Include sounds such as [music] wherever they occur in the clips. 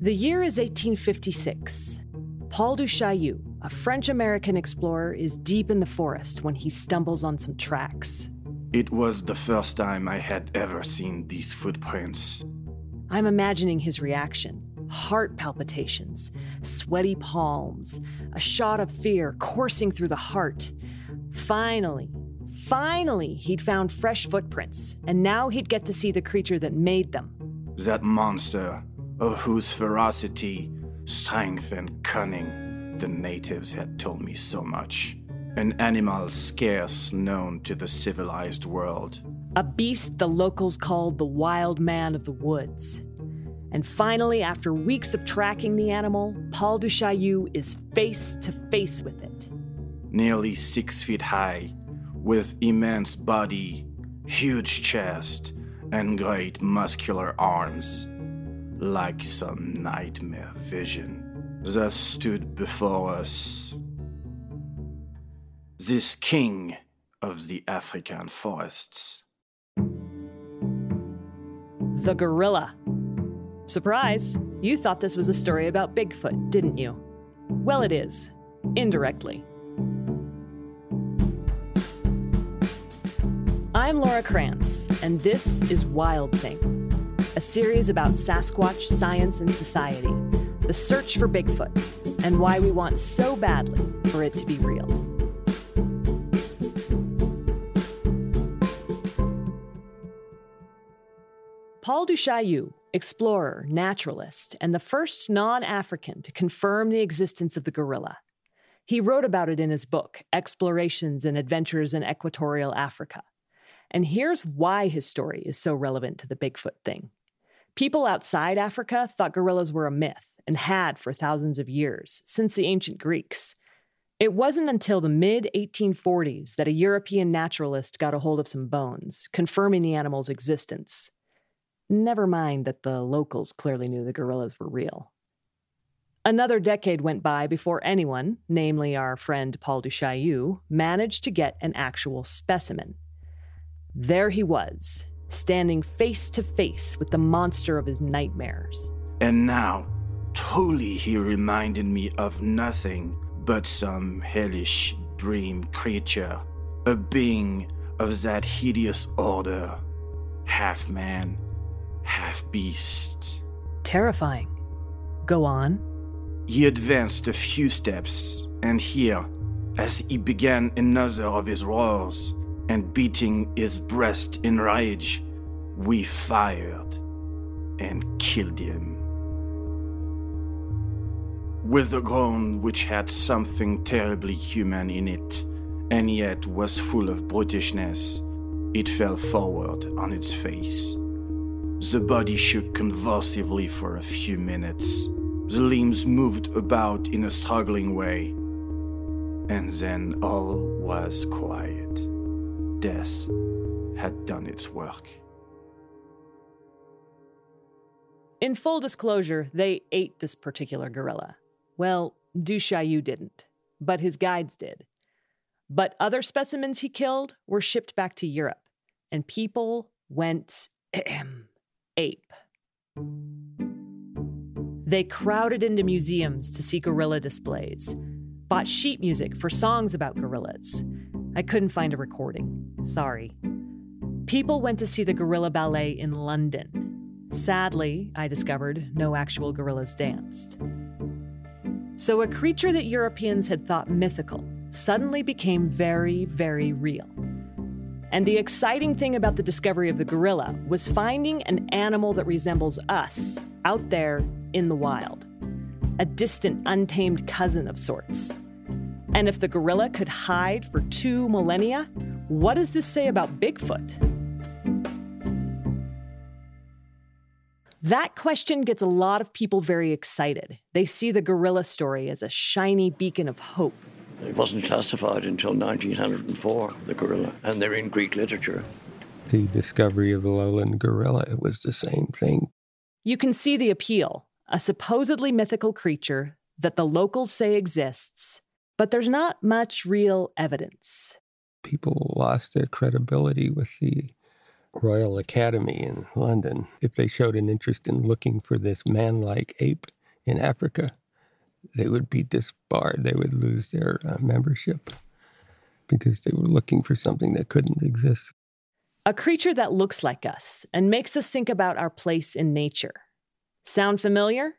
The year is 1856. Paul du Chaillu, a French American explorer, is deep in the forest when he stumbles on some tracks. It was the first time I had ever seen these footprints. I'm imagining his reaction heart palpitations, sweaty palms, a shot of fear coursing through the heart. Finally, finally, he'd found fresh footprints, and now he'd get to see the creature that made them. That monster, of whose ferocity, strength, and cunning the natives had told me so much. An animal scarce known to the civilized world. A beast the locals called the wild man of the woods. And finally, after weeks of tracking the animal, Paul du Chaillu is face to face with it. Nearly six feet high, with immense body, huge chest, and great muscular arms, like some nightmare vision, thus stood before us. This king of the African forests. The gorilla. Surprise! You thought this was a story about Bigfoot, didn't you? Well, it is, indirectly. I'm Laura Krantz, and this is Wild Thing, a series about Sasquatch science and society, the search for Bigfoot, and why we want so badly for it to be real. Paul du Chaillu, explorer, naturalist, and the first non African to confirm the existence of the gorilla. He wrote about it in his book, Explorations and Adventures in Equatorial Africa. And here's why his story is so relevant to the Bigfoot thing. People outside Africa thought gorillas were a myth and had for thousands of years, since the ancient Greeks. It wasn't until the mid 1840s that a European naturalist got a hold of some bones, confirming the animal's existence. Never mind that the locals clearly knew the gorillas were real. Another decade went by before anyone, namely our friend Paul du Chaillu, managed to get an actual specimen. There he was, standing face to face with the monster of his nightmares. And now, totally he reminded me of nothing but some hellish dream creature, a being of that hideous order, half man, half beast. Terrifying. Go on. He advanced a few steps, and here, as he began another of his roars, and beating his breast in rage, we fired and killed him. With a groan which had something terribly human in it, and yet was full of brutishness, it fell forward on its face. The body shook convulsively for a few minutes. The limbs moved about in a struggling way. And then all was quiet. Death had done its work. In full disclosure, they ate this particular gorilla. Well, Du Chaillu didn't, but his guides did. But other specimens he killed were shipped back to Europe, and people went [clears throat] ape. They crowded into museums to see gorilla displays, bought sheet music for songs about gorillas. I couldn't find a recording. Sorry. People went to see the gorilla ballet in London. Sadly, I discovered no actual gorillas danced. So, a creature that Europeans had thought mythical suddenly became very, very real. And the exciting thing about the discovery of the gorilla was finding an animal that resembles us out there in the wild, a distant, untamed cousin of sorts. And if the gorilla could hide for two millennia, what does this say about Bigfoot? That question gets a lot of people very excited. They see the gorilla story as a shiny beacon of hope. It wasn't classified until 1904, the gorilla, and they're in Greek literature. The discovery of the lowland gorilla, it was the same thing. You can see the appeal a supposedly mythical creature that the locals say exists, but there's not much real evidence. People lost their credibility with the Royal Academy in London, if they showed an interest in looking for this man like ape in Africa, they would be disbarred. They would lose their uh, membership because they were looking for something that couldn't exist. A creature that looks like us and makes us think about our place in nature. Sound familiar?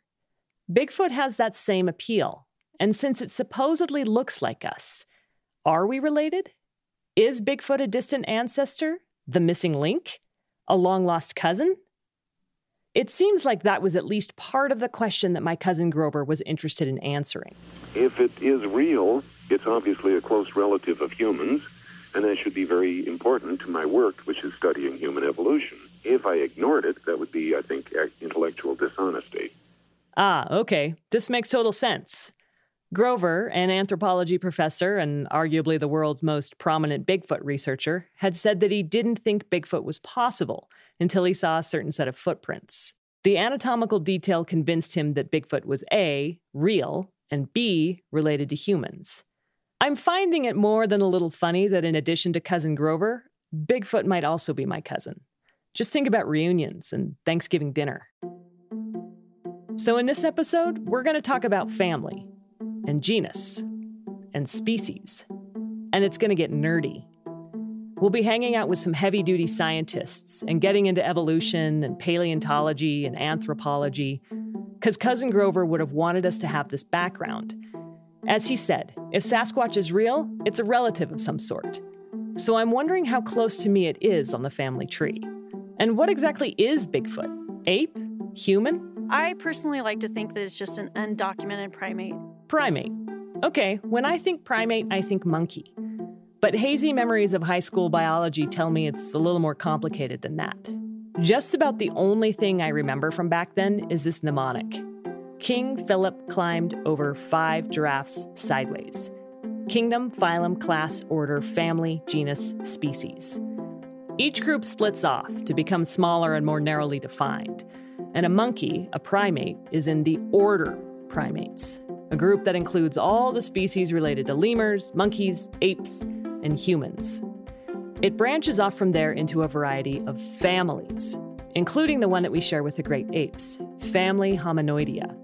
Bigfoot has that same appeal. And since it supposedly looks like us, are we related? Is Bigfoot a distant ancestor? The missing link? A long lost cousin? It seems like that was at least part of the question that my cousin Grover was interested in answering. If it is real, it's obviously a close relative of humans, and that should be very important to my work, which is studying human evolution. If I ignored it, that would be, I think, intellectual dishonesty. Ah, okay. This makes total sense. Grover, an anthropology professor and arguably the world's most prominent Bigfoot researcher, had said that he didn't think Bigfoot was possible until he saw a certain set of footprints. The anatomical detail convinced him that Bigfoot was A, real, and B, related to humans. I'm finding it more than a little funny that in addition to Cousin Grover, Bigfoot might also be my cousin. Just think about reunions and Thanksgiving dinner. So, in this episode, we're going to talk about family and genus and species. And it's going to get nerdy. We'll be hanging out with some heavy duty scientists and getting into evolution and paleontology and anthropology, because Cousin Grover would have wanted us to have this background. As he said, if Sasquatch is real, it's a relative of some sort. So I'm wondering how close to me it is on the family tree. And what exactly is Bigfoot? Ape? Human? I personally like to think that it's just an undocumented primate. Primate. Okay, when I think primate, I think monkey. But hazy memories of high school biology tell me it's a little more complicated than that. Just about the only thing I remember from back then is this mnemonic King Philip climbed over five giraffes sideways. Kingdom, phylum, class, order, family, genus, species. Each group splits off to become smaller and more narrowly defined. And a monkey, a primate, is in the order primates, a group that includes all the species related to lemurs, monkeys, apes, and humans. It branches off from there into a variety of families, including the one that we share with the great apes, family Hominoidea.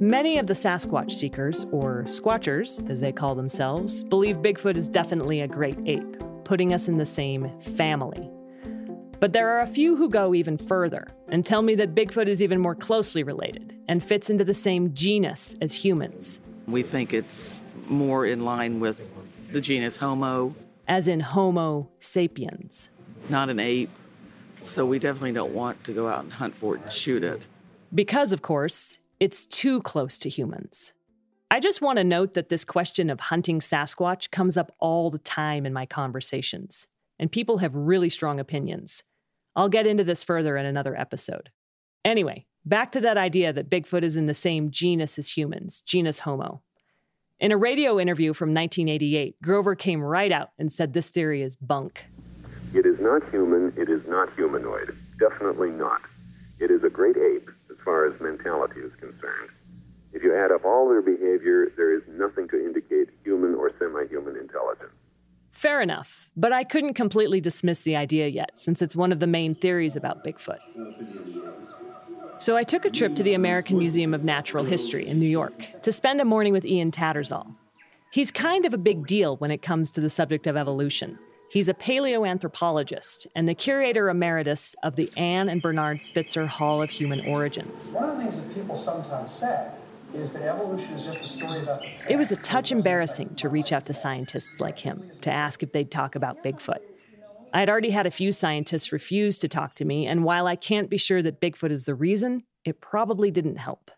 Many of the Sasquatch seekers, or Squatchers as they call themselves, believe Bigfoot is definitely a great ape, putting us in the same family. But there are a few who go even further and tell me that Bigfoot is even more closely related and fits into the same genus as humans. We think it's more in line with the genus Homo. As in Homo sapiens. Not an ape. So we definitely don't want to go out and hunt for it and shoot it. Because, of course, it's too close to humans. I just want to note that this question of hunting Sasquatch comes up all the time in my conversations, and people have really strong opinions. I'll get into this further in another episode. Anyway, back to that idea that Bigfoot is in the same genus as humans, genus Homo. In a radio interview from 1988, Grover came right out and said this theory is bunk. It is not human, it is not humanoid. Definitely not. It is a great ape as far as mentality is concerned. If you add up all their behavior, there is nothing to indicate human or semi human intelligence. Fair enough, but I couldn't completely dismiss the idea yet, since it's one of the main theories about Bigfoot. So I took a trip to the American Museum of Natural History in New York to spend a morning with Ian Tattersall. He's kind of a big deal when it comes to the subject of evolution. He's a paleoanthropologist and the curator emeritus of the Anne and Bernard Spitzer Hall of Human Origins. One of the things that people sometimes say is that evolution is just a story about the past. It was a touch embarrassing to reach out to scientists like him to ask if they'd talk about Bigfoot. I had already had a few scientists refuse to talk to me, and while I can't be sure that Bigfoot is the reason, it probably didn't help.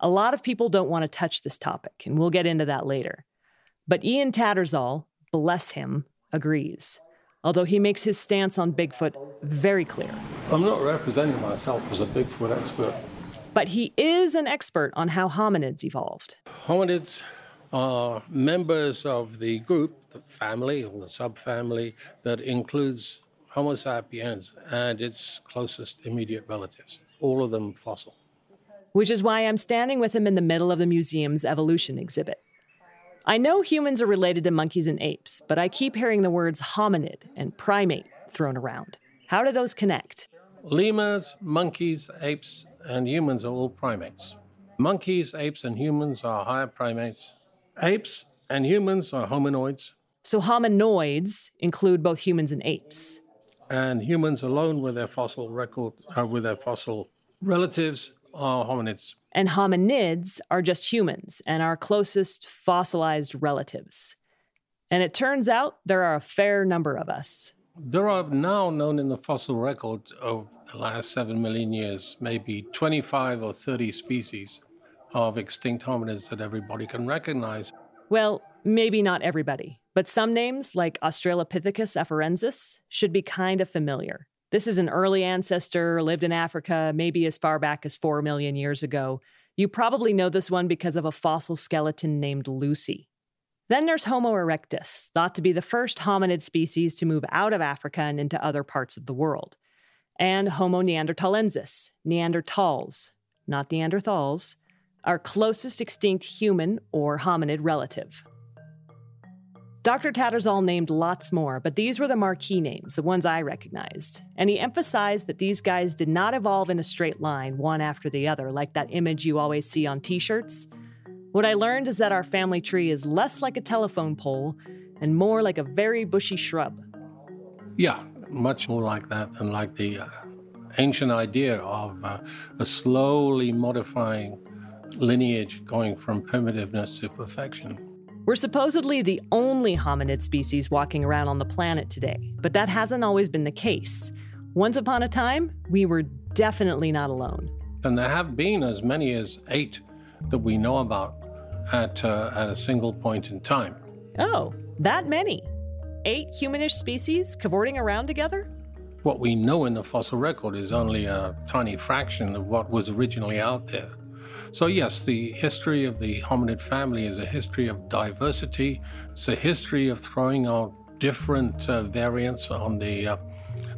A lot of people don't want to touch this topic, and we'll get into that later. But Ian Tattersall, bless him, agrees, although he makes his stance on Bigfoot very clear. I'm not representing myself as a Bigfoot expert. But he is an expert on how hominids evolved. Hominids are members of the group, the family or the subfamily that includes Homo sapiens and its closest immediate relatives, all of them fossil. Which is why I'm standing with him in the middle of the museum's evolution exhibit. I know humans are related to monkeys and apes, but I keep hearing the words hominid and primate thrown around. How do those connect? Lemurs, monkeys, apes, and humans are all primates. Monkeys, apes, and humans are higher primates. Apes and humans are hominoids. So hominoids include both humans and apes. And humans alone with their fossil record, uh, with their fossil relatives, are hominids. And hominids are just humans and our closest fossilized relatives. And it turns out there are a fair number of us. There are now known in the fossil record of the last seven million years, maybe 25 or 30 species of extinct hominids that everybody can recognize. Well, maybe not everybody, but some names, like Australopithecus afarensis, should be kind of familiar. This is an early ancestor, lived in Africa maybe as far back as 4 million years ago. You probably know this one because of a fossil skeleton named Lucy. Then there's Homo erectus, thought to be the first hominid species to move out of Africa and into other parts of the world. And Homo neanderthalensis, Neanderthals, not Neanderthals, our closest extinct human or hominid relative. Dr. Tattersall named lots more, but these were the marquee names, the ones I recognized. And he emphasized that these guys did not evolve in a straight line, one after the other, like that image you always see on t shirts. What I learned is that our family tree is less like a telephone pole and more like a very bushy shrub. Yeah, much more like that than like the uh, ancient idea of uh, a slowly modifying lineage going from primitiveness to perfection. We're supposedly the only hominid species walking around on the planet today, but that hasn't always been the case. Once upon a time, we were definitely not alone. And there have been as many as eight that we know about at, uh, at a single point in time. Oh, that many? Eight humanish species cavorting around together? What we know in the fossil record is only a tiny fraction of what was originally out there. So, yes, the history of the hominid family is a history of diversity. It's a history of throwing out different uh, variants on the, uh,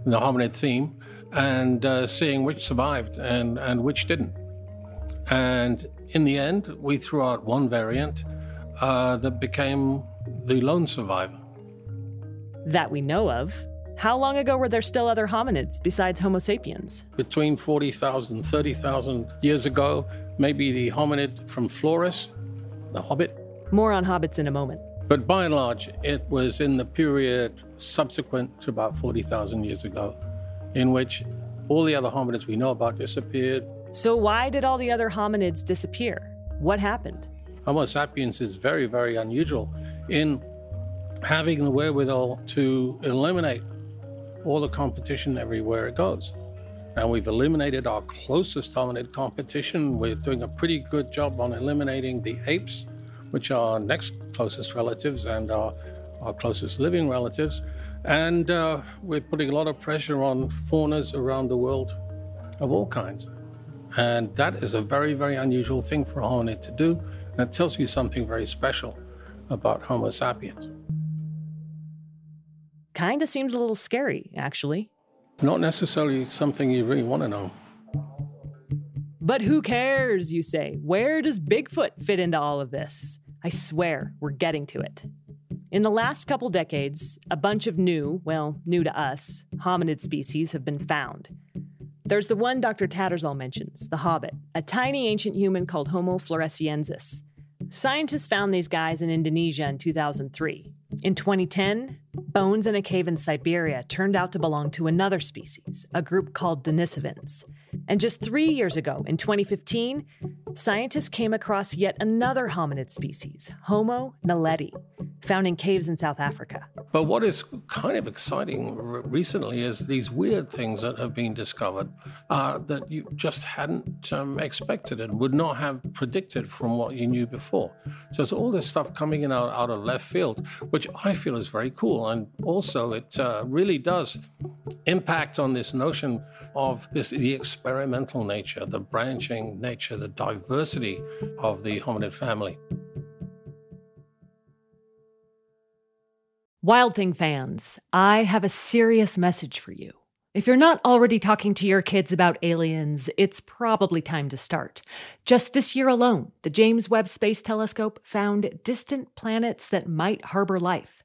the hominid theme and uh, seeing which survived and, and which didn't. And in the end, we threw out one variant uh, that became the lone survivor. That we know of. How long ago were there still other hominids besides Homo sapiens? Between 40,000 30,000 years ago, maybe the hominid from Flores, the hobbit. More on hobbits in a moment. But by and large, it was in the period subsequent to about 40,000 years ago, in which all the other hominids we know about disappeared. So, why did all the other hominids disappear? What happened? Homo sapiens is very, very unusual in having the wherewithal to eliminate all the competition everywhere it goes. And we've eliminated our closest hominid competition. We're doing a pretty good job on eliminating the apes, which are our next closest relatives and our, our closest living relatives. And uh, we're putting a lot of pressure on faunas around the world of all kinds. And that is a very, very unusual thing for a hominid to do. And it tells you something very special about Homo sapiens. Kinda seems a little scary, actually. Not necessarily something you really want to know. But who cares, you say? Where does Bigfoot fit into all of this? I swear, we're getting to it. In the last couple decades, a bunch of new, well, new to us, hominid species have been found. There's the one Dr. Tattersall mentions, the hobbit, a tiny ancient human called Homo floresiensis. Scientists found these guys in Indonesia in 2003. In 2010, bones in a cave in Siberia turned out to belong to another species, a group called Denisovans. And just three years ago, in 2015, scientists came across yet another hominid species, Homo naledi, found in caves in South Africa. But what is kind of exciting recently is these weird things that have been discovered uh, that you just hadn't um, expected and would not have predicted from what you knew before. So there's all this stuff coming in out, out of left field, which I feel is very cool. And also, it uh, really does impact on this notion of this the experimental nature, the branching nature, the diversity of the hominid family. Wild Thing fans, I have a serious message for you. If you're not already talking to your kids about aliens, it's probably time to start. Just this year alone, the James Webb Space Telescope found distant planets that might harbor life.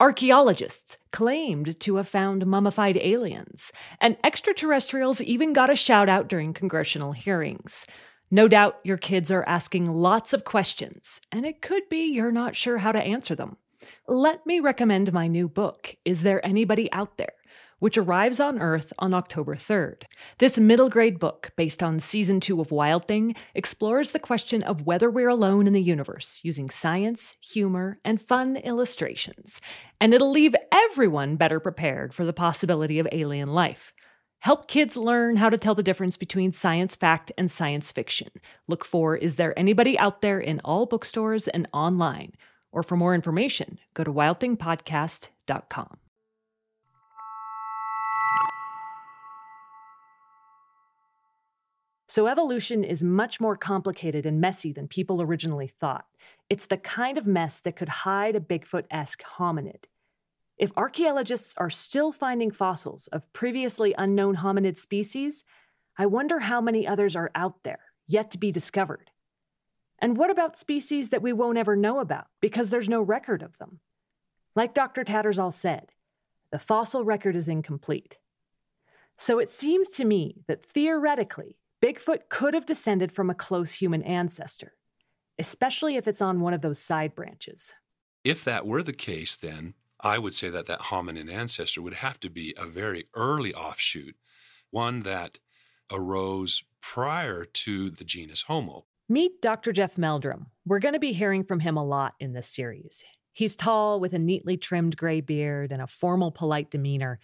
Archaeologists claimed to have found mummified aliens, and extraterrestrials even got a shout out during congressional hearings. No doubt your kids are asking lots of questions, and it could be you're not sure how to answer them. Let me recommend my new book, Is There Anybody Out There? which arrives on Earth on October 3rd. This middle grade book, based on season two of Wild Thing, explores the question of whether we're alone in the universe using science, humor, and fun illustrations. And it'll leave everyone better prepared for the possibility of alien life. Help kids learn how to tell the difference between science fact and science fiction. Look for Is There Anybody Out There in all bookstores and online. Or for more information, go to wildthingpodcast.com. So, evolution is much more complicated and messy than people originally thought. It's the kind of mess that could hide a Bigfoot esque hominid. If archaeologists are still finding fossils of previously unknown hominid species, I wonder how many others are out there, yet to be discovered. And what about species that we won't ever know about because there's no record of them? Like Dr. Tattersall said, the fossil record is incomplete. So it seems to me that theoretically, Bigfoot could have descended from a close human ancestor, especially if it's on one of those side branches. If that were the case, then I would say that that hominin ancestor would have to be a very early offshoot, one that arose prior to the genus Homo. Meet Dr. Jeff Meldrum. We're going to be hearing from him a lot in this series. He's tall with a neatly trimmed gray beard and a formal, polite demeanor.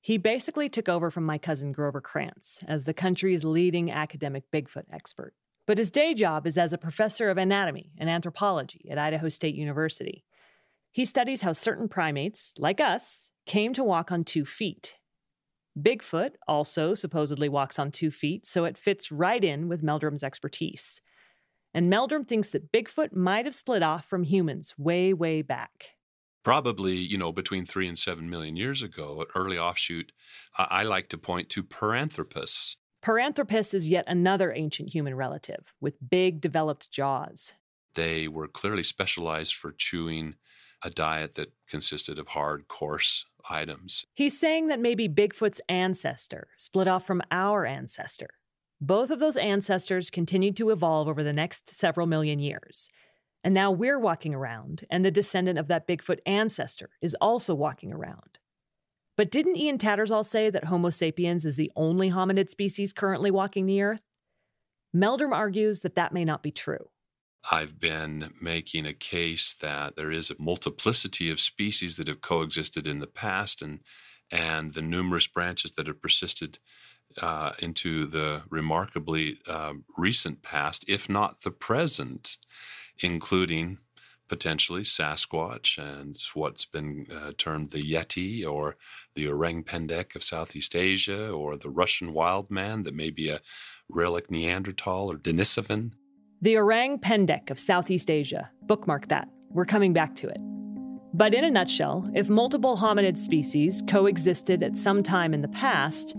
He basically took over from my cousin Grover Krantz as the country's leading academic Bigfoot expert. But his day job is as a professor of anatomy and anthropology at Idaho State University. He studies how certain primates, like us, came to walk on two feet. Bigfoot also supposedly walks on two feet, so it fits right in with Meldrum's expertise. And Meldrum thinks that Bigfoot might have split off from humans way, way back probably you know between three and seven million years ago, an early offshoot. Uh, I like to point to Paranthropus. Paranthropus is yet another ancient human relative with big developed jaws. They were clearly specialized for chewing a diet that consisted of hard, coarse items. He's saying that maybe Bigfoot's ancestor split off from our ancestor. Both of those ancestors continued to evolve over the next several million years. And now we're walking around, and the descendant of that Bigfoot ancestor is also walking around. But didn't Ian Tattersall say that Homo sapiens is the only hominid species currently walking the earth? Meldrum argues that that may not be true. I've been making a case that there is a multiplicity of species that have coexisted in the past, and and the numerous branches that have persisted uh, into the remarkably uh, recent past, if not the present including potentially Sasquatch and what's been uh, termed the Yeti or the orang pendek of Southeast Asia or the Russian wild man that may be a relic Neanderthal or Denisovan. The orang pendek of Southeast Asia. Bookmark that. We're coming back to it. But in a nutshell, if multiple hominid species coexisted at some time in the past,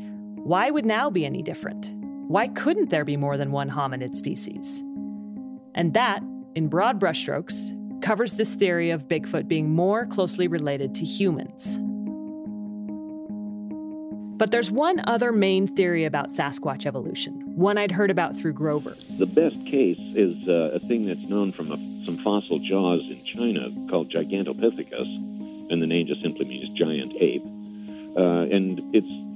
why would now be any different? Why couldn't there be more than one hominid species? And that in broad brushstrokes, covers this theory of Bigfoot being more closely related to humans. But there's one other main theory about Sasquatch evolution, one I'd heard about through Grover. The best case is uh, a thing that's known from a, some fossil jaws in China called Gigantopithecus, and the name just simply means giant ape. Uh, and it's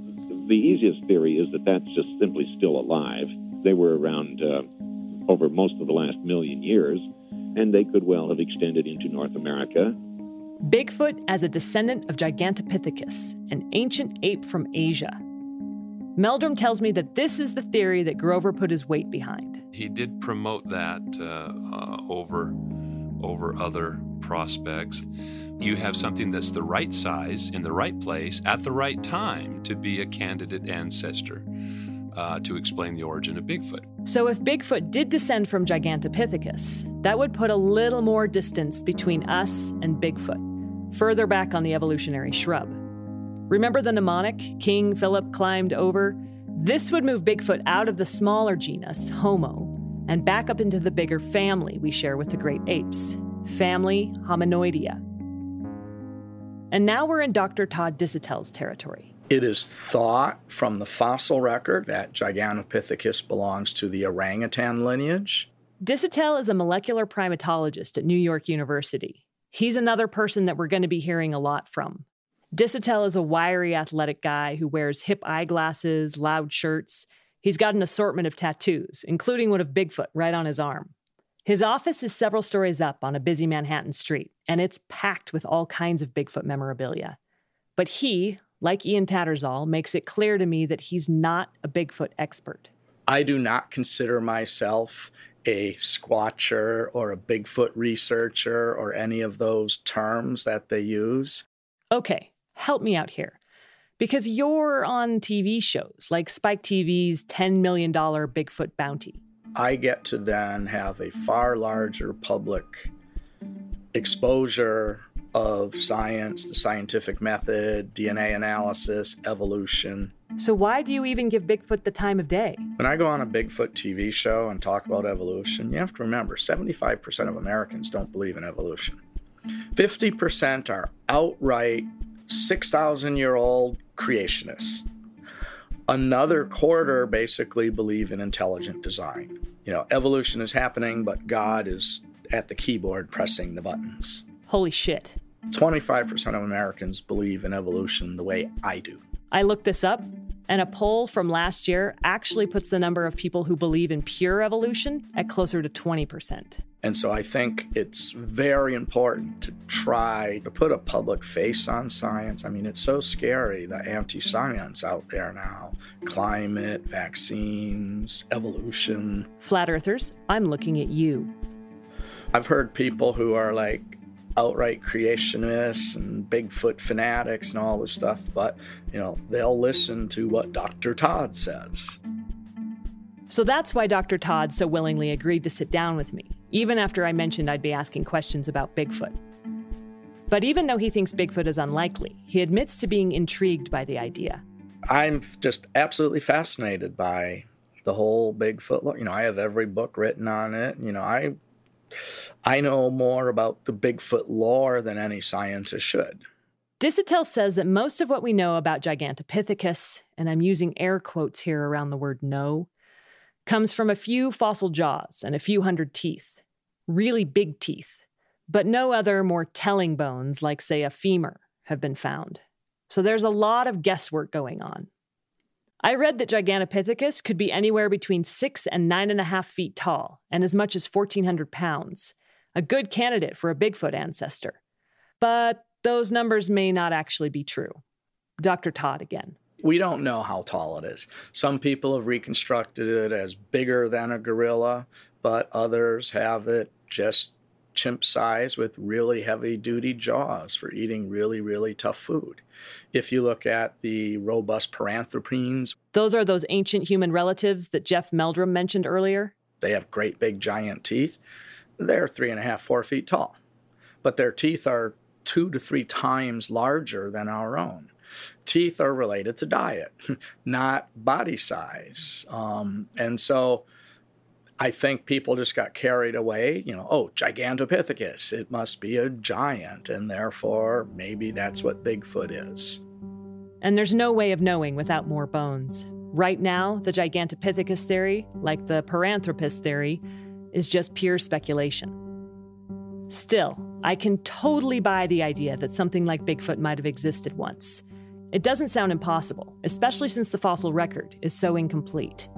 the easiest theory is that that's just simply still alive. They were around uh, over most of the last million years, and they could well have extended into North America. Bigfoot as a descendant of Gigantopithecus, an ancient ape from Asia. Meldrum tells me that this is the theory that Grover put his weight behind. He did promote that uh, uh, over over other prospects. You have something that's the right size in the right place at the right time to be a candidate ancestor uh, to explain the origin of Bigfoot. So, if Bigfoot did descend from Gigantopithecus, that would put a little more distance between us and Bigfoot, further back on the evolutionary shrub. Remember the mnemonic King Philip climbed over? This would move Bigfoot out of the smaller genus, Homo, and back up into the bigger family we share with the great apes, family Hominoidea. And now we're in Dr. Todd Disotell's territory. It is thought from the fossil record that Gigantopithecus belongs to the orangutan lineage. Disotell is a molecular primatologist at New York University. He's another person that we're going to be hearing a lot from. Disotell is a wiry, athletic guy who wears hip eyeglasses, loud shirts. He's got an assortment of tattoos, including one of Bigfoot right on his arm. His office is several stories up on a busy Manhattan street, and it's packed with all kinds of Bigfoot memorabilia. But he, like Ian Tattersall, makes it clear to me that he's not a Bigfoot expert. I do not consider myself a squatcher or a Bigfoot researcher or any of those terms that they use. Okay, help me out here. Because you're on TV shows like Spike TV's $10 million Bigfoot bounty. I get to then have a far larger public exposure of science, the scientific method, DNA analysis, evolution. So, why do you even give Bigfoot the time of day? When I go on a Bigfoot TV show and talk about evolution, you have to remember 75% of Americans don't believe in evolution. 50% are outright 6,000 year old creationists. Another quarter basically believe in intelligent design. You know, evolution is happening, but God is at the keyboard pressing the buttons. Holy shit. 25% of Americans believe in evolution the way I do. I looked this up, and a poll from last year actually puts the number of people who believe in pure evolution at closer to 20%. And so I think it's very important to try to put a public face on science. I mean, it's so scary, the anti science out there now climate, vaccines, evolution. Flat earthers, I'm looking at you. I've heard people who are like outright creationists and Bigfoot fanatics and all this stuff, but you know, they'll listen to what Dr. Todd says. So that's why Dr. Todd so willingly agreed to sit down with me, even after I mentioned I'd be asking questions about Bigfoot. But even though he thinks Bigfoot is unlikely, he admits to being intrigued by the idea. I'm just absolutely fascinated by the whole Bigfoot. You know, I have every book written on it. You know, I I know more about the Bigfoot lore than any scientist should. Disotell says that most of what we know about Gigantopithecus, and I'm using air quotes here around the word know, comes from a few fossil jaws and a few hundred teeth. Really big teeth. But no other more telling bones, like, say, a femur, have been found. So there's a lot of guesswork going on. I read that Gigantopithecus could be anywhere between six and nine and a half feet tall and as much as 1,400 pounds, a good candidate for a Bigfoot ancestor. But those numbers may not actually be true. Dr. Todd again. We don't know how tall it is. Some people have reconstructed it as bigger than a gorilla, but others have it just chimp size with really heavy duty jaws for eating really, really tough food. If you look at the robust paranthropines, those are those ancient human relatives that Jeff Meldrum mentioned earlier. They have great big giant teeth. They're three and a half, four feet tall, but their teeth are two to three times larger than our own. Teeth are related to diet, [laughs] not body size. Um, and so I think people just got carried away. You know, oh, Gigantopithecus, it must be a giant, and therefore maybe that's what Bigfoot is. And there's no way of knowing without more bones. Right now, the Gigantopithecus theory, like the Paranthropus theory, is just pure speculation. Still, I can totally buy the idea that something like Bigfoot might have existed once. It doesn't sound impossible, especially since the fossil record is so incomplete.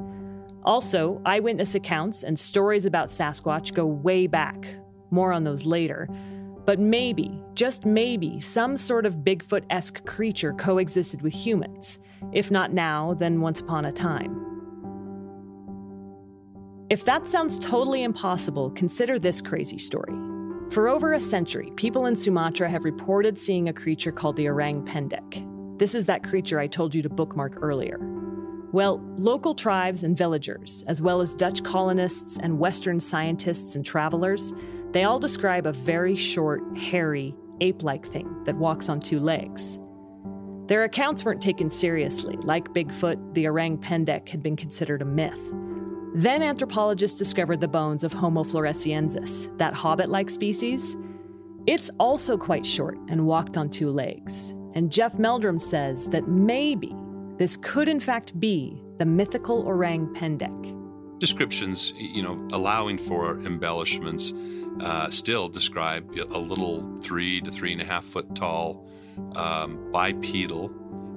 Also, eyewitness accounts and stories about Sasquatch go way back. More on those later. But maybe, just maybe, some sort of Bigfoot esque creature coexisted with humans. If not now, then once upon a time. If that sounds totally impossible, consider this crazy story. For over a century, people in Sumatra have reported seeing a creature called the orang pendek. This is that creature I told you to bookmark earlier. Well, local tribes and villagers, as well as Dutch colonists and Western scientists and travelers, they all describe a very short, hairy, ape like thing that walks on two legs. Their accounts weren't taken seriously. Like Bigfoot, the orang pendek had been considered a myth. Then anthropologists discovered the bones of Homo floresiensis, that hobbit like species. It's also quite short and walked on two legs. And Jeff Meldrum says that maybe this could in fact be the mythical orang pendek. Descriptions, you know, allowing for embellishments, uh, still describe a little three to three and a half foot tall, um, bipedal,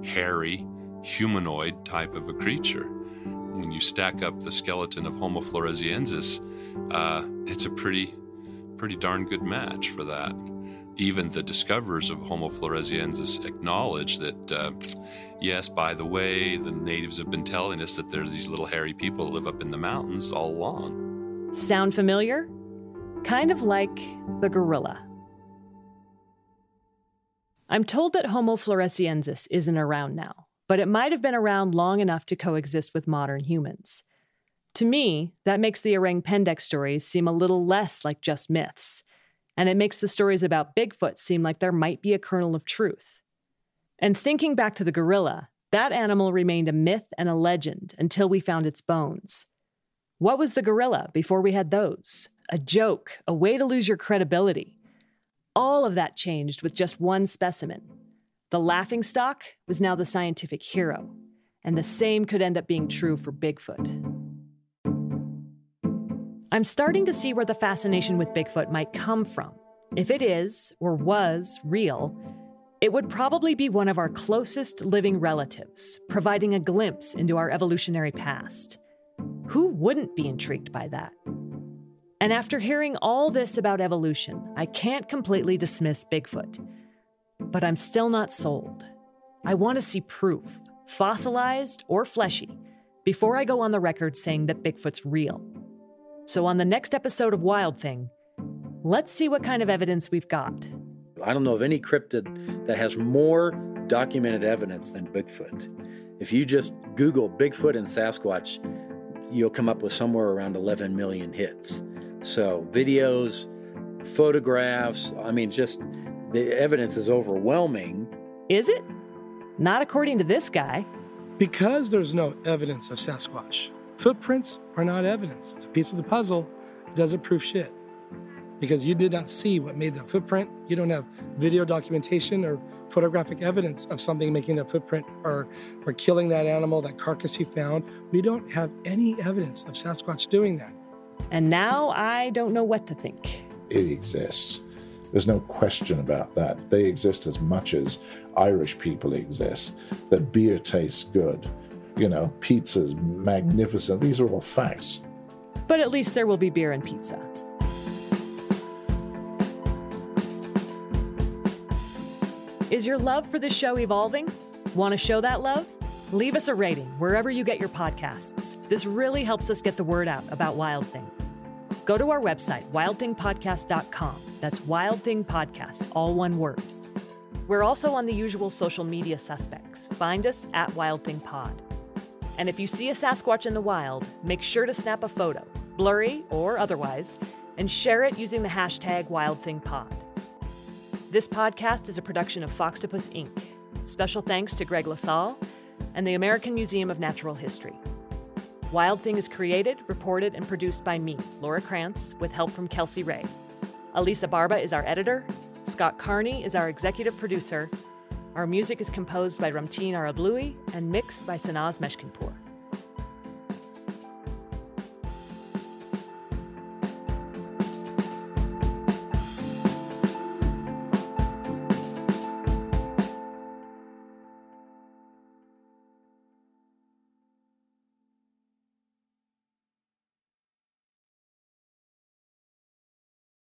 hairy, humanoid type of a creature. When you stack up the skeleton of Homo floresiensis, uh, it's a pretty, pretty darn good match for that. Even the discoverers of Homo floresiensis acknowledge that, uh, yes, by the way, the natives have been telling us that there's these little hairy people that live up in the mountains all along. Sound familiar? Kind of like the gorilla. I'm told that Homo floresiensis isn't around now, but it might have been around long enough to coexist with modern humans. To me, that makes the Orang Pendek stories seem a little less like just myths, and it makes the stories about Bigfoot seem like there might be a kernel of truth. And thinking back to the gorilla, that animal remained a myth and a legend until we found its bones. What was the gorilla before we had those? A joke, a way to lose your credibility. All of that changed with just one specimen. The laughing stock was now the scientific hero, and the same could end up being true for Bigfoot. I'm starting to see where the fascination with Bigfoot might come from. If it is, or was, real, it would probably be one of our closest living relatives, providing a glimpse into our evolutionary past. Who wouldn't be intrigued by that? And after hearing all this about evolution, I can't completely dismiss Bigfoot. But I'm still not sold. I want to see proof, fossilized or fleshy, before I go on the record saying that Bigfoot's real. So, on the next episode of Wild Thing, let's see what kind of evidence we've got. I don't know of any cryptid that has more documented evidence than Bigfoot. If you just Google Bigfoot and Sasquatch, you'll come up with somewhere around 11 million hits. So, videos, photographs, I mean, just the evidence is overwhelming. Is it? Not according to this guy. Because there's no evidence of Sasquatch, footprints are not evidence. It's a piece of the puzzle. It doesn't prove shit. Because you did not see what made the footprint. You don't have video documentation or photographic evidence of something making that footprint or, or killing that animal, that carcass you found. We don't have any evidence of Sasquatch doing that. And now I don't know what to think. It exists. There's no question about that. They exist as much as Irish people exist. That beer tastes good. You know, pizza's magnificent. These are all facts. But at least there will be beer and pizza. Is your love for this show evolving? Want to show that love? Leave us a rating wherever you get your podcasts. This really helps us get the word out about Wild Thing. Go to our website, wildthingpodcast.com. That's Wild Thing Podcast, all one word. We're also on the usual social media suspects. Find us at Wild Thing Pod. And if you see a Sasquatch in the wild, make sure to snap a photo, blurry or otherwise, and share it using the hashtag WildThingPod. This podcast is a production of Foxtopus Inc. Special thanks to Greg LaSalle and the American Museum of Natural History. Wild Thing is created, reported, and produced by me, Laura Krantz, with help from Kelsey Ray. Elisa Barba is our editor. Scott Carney is our executive producer. Our music is composed by Ramteen Arablouei and mixed by Sanaz Meshkinpour.